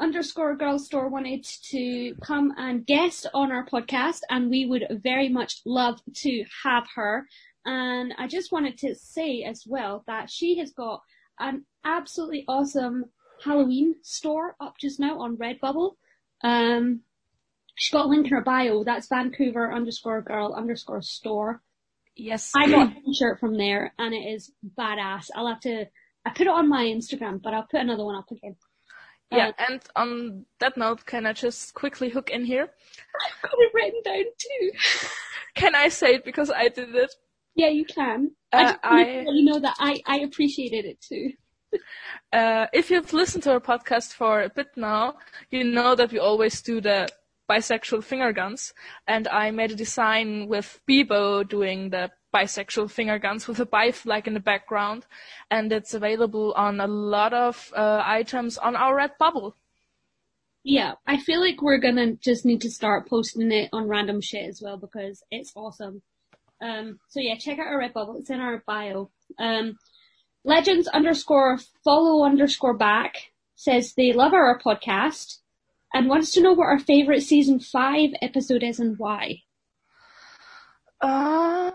underscore girl store wanted to come and guest on our podcast and we would very much love to have her. And I just wanted to say as well that she has got an absolutely awesome Halloween store up just now on Redbubble. Um, she's got a link in her bio. That's Vancouver underscore girl underscore store. Yes. I got a shirt from there and it is badass. I'll have to, I put it on my Instagram, but I'll put another one up again. Yeah, and on that note, can I just quickly hook in here? [LAUGHS] I've got it written down too. Can I say it because I did it? Yeah, you can. Uh, I I- you know that I, I appreciated it too. [LAUGHS] Uh, if you've listened to our podcast for a bit now, you know that we always do the bisexual finger guns, and I made a design with Beebo doing the bisexual finger guns with a bi flag in the background, and it's available on a lot of uh, items on our Redbubble. Yeah, I feel like we're gonna just need to start posting it on random shit as well because it's awesome. Um, so yeah, check out our Redbubble. It's in our bio. Um, legends underscore follow underscore back says they love our podcast and wants to know what our favorite season five episode is and why. Um,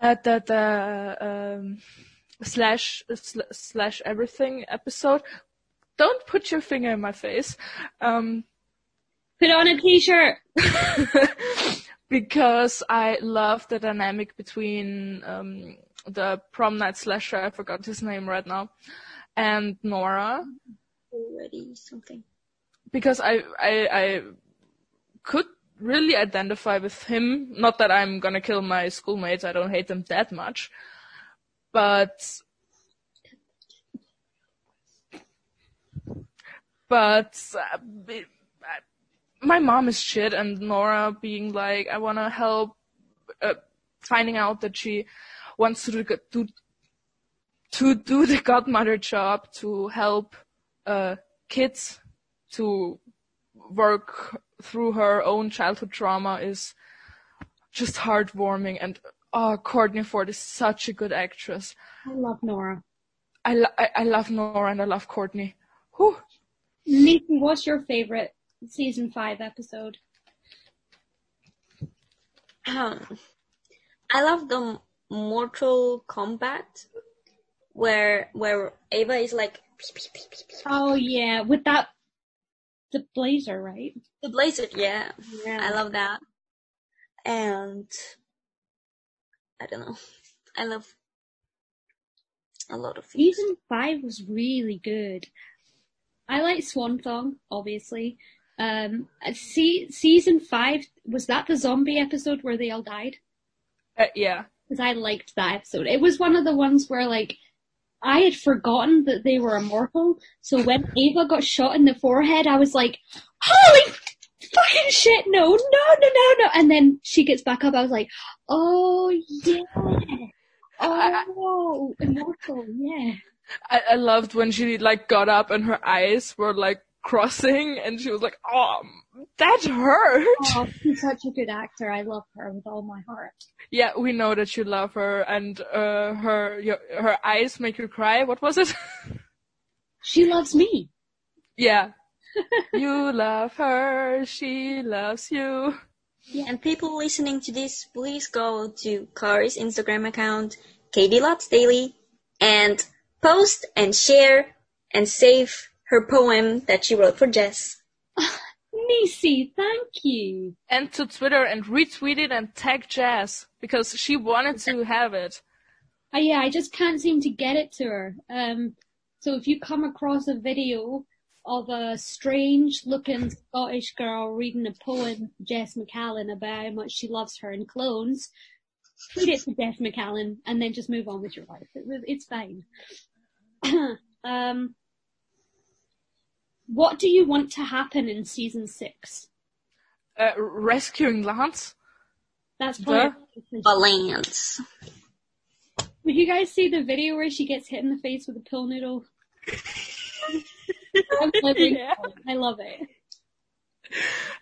uh, the the um, slash sl- slash everything episode. Don't put your finger in my face. Um, Put on a t-shirt. [LAUGHS] because I love the dynamic between um, the prom night slasher, I forgot his name right now, and Nora. Already something. Because I, I, I could really identify with him. Not that I'm gonna kill my schoolmates, I don't hate them that much. But but uh, it, my mom is shit and Nora being like, I want to help, uh, finding out that she wants to do, to do the godmother job to help uh, kids to work through her own childhood trauma is just heartwarming and oh Courtney Ford is such a good actress. I love Nora. I, lo- I, I love Nora and I love Courtney. Whew. Nathan, what's your favorite season five episode? Um, [CLEARS THROAT] I love the Mortal Kombat where where Ava is like Oh yeah, with that the blazer, right? the blazer. Yeah, Yeah. I love that. And I don't know. I love a lot of things. Season five was really good. I like Swan Song, obviously. Um, see, season five was that the zombie episode where they all died? Uh, yeah. Because I liked that episode. It was one of the ones where like I had forgotten that they were immortal. So when Ava got shot in the forehead, I was like, "Holy fucking shit! No, no, no, no, no!" And then she gets back up. I was like, "Oh yeah, oh immortal, yeah." I, I loved when she like got up and her eyes were like crossing and she was like, oh, that hurt. Oh, she's such a good actor. I love her with all my heart. Yeah, we know that you love her and uh, her your, her eyes make you cry. What was it? She loves me. yeah. [LAUGHS] you love her, she loves you. Yeah, And people listening to this, please go to Caity's Instagram account, Katie Lots Daily, and post and share and save her poem that she wrote for Jess. [LAUGHS] Nisi, thank you. And to Twitter and retweet it and tag Jazz because she wanted to have it. Uh, yeah, I just can't seem to get it to her. Um, so if you come across a video of a strange looking Scottish girl reading a poem, Jes Macallan, about how much she loves her and clones, tweet it to Jes Macallan and then just move on with your life. It, it's fine. [COUGHS] um, what do you want to happen in season six? Uh, rescuing Lance. That's probably. Balance. Did you guys see the video where she gets hit in the face with a pill noodle? [LAUGHS] I'm living Yeah. it. I love it.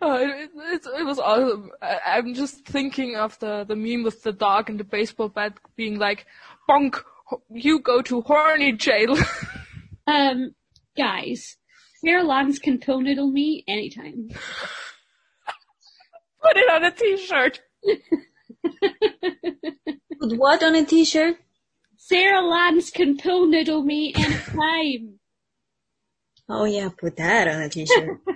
Oh, it, it, it was awesome. I, I'm just thinking of the, the meme with the dog and the baseball bat being like, bonk, you go to horny jail. [LAUGHS] Um, guys, Sarah Lance can pill noodle me anytime. [LAUGHS] Put it on a t-shirt. [LAUGHS] Put what on a t-shirt? Sarah Lance can pill noodle me anytime. Oh yeah, put that on a t-shirt. [LAUGHS]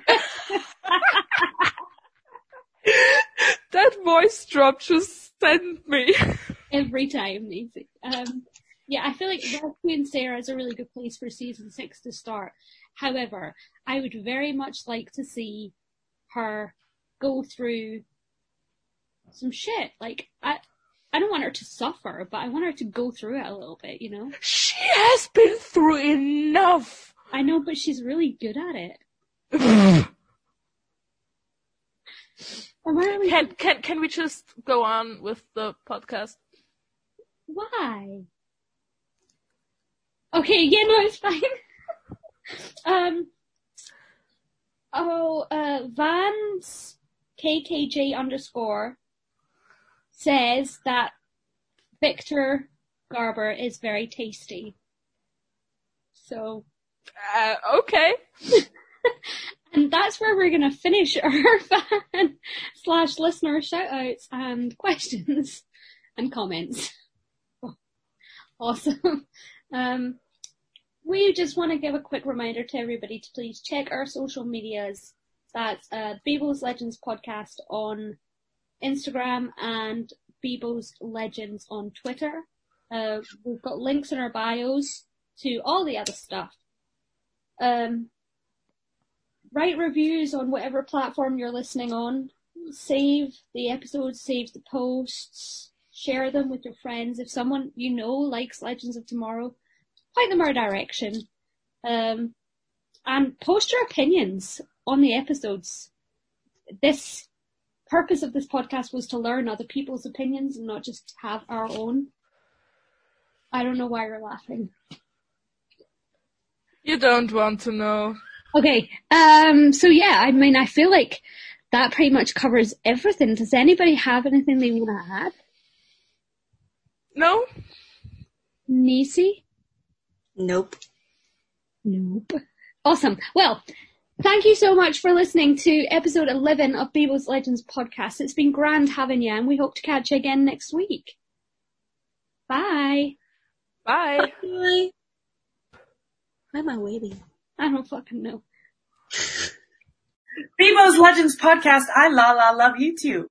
That voice drop just sent me. Every time, Nancy. Um, yeah, I feel like Rescuing Sarah is a really good place for season six to start. However, I would very much like to see her go through some shit. Like, I, I don't want her to suffer, but I want her to go through it a little bit, you know? She has been through enough. I know, but she's really good at it. [SIGHS] Really Can can can we just go on with the podcast? Why? Okay, yeah, no, it's fine. [LAUGHS] um, oh, uh, Vans KKJ underscore says that Victor Garber is very tasty. So, Uh, okay. [LAUGHS] and that's where we're gonna finish [LAUGHS] our fan slash listener shoutouts and questions and comments. [LAUGHS] Awesome. Um, we just want to give a quick reminder to everybody to please check our social medias. That's uh, Beeble's Legends podcast on Instagram and Beeble's Legends on Twitter. Uh, we've got links in our bios to all the other stuff. Um, write reviews on whatever platform you're listening on. Save the episodes, save the posts, share them with your friends. If someone you know likes Legends of Tomorrow, point them our direction. Um, and post your opinions on the episodes. This purpose of this podcast was to learn other people's opinions and not just have our own. I don't know why you're laughing. You don't want to know. Okay, um, so yeah, I mean, I feel like that pretty much covers everything. Does anybody have anything they want to add? No? Nisi? Nope. Nope. Awesome. Well, thank you so much for listening to episode 11 of Beebo's Legends podcast. It's been grand having you and we hope to catch you again next week. Bye. Bye. Bye. Why am I waiting? I don't fucking know. Beebo's Legends podcast. I la la love you too.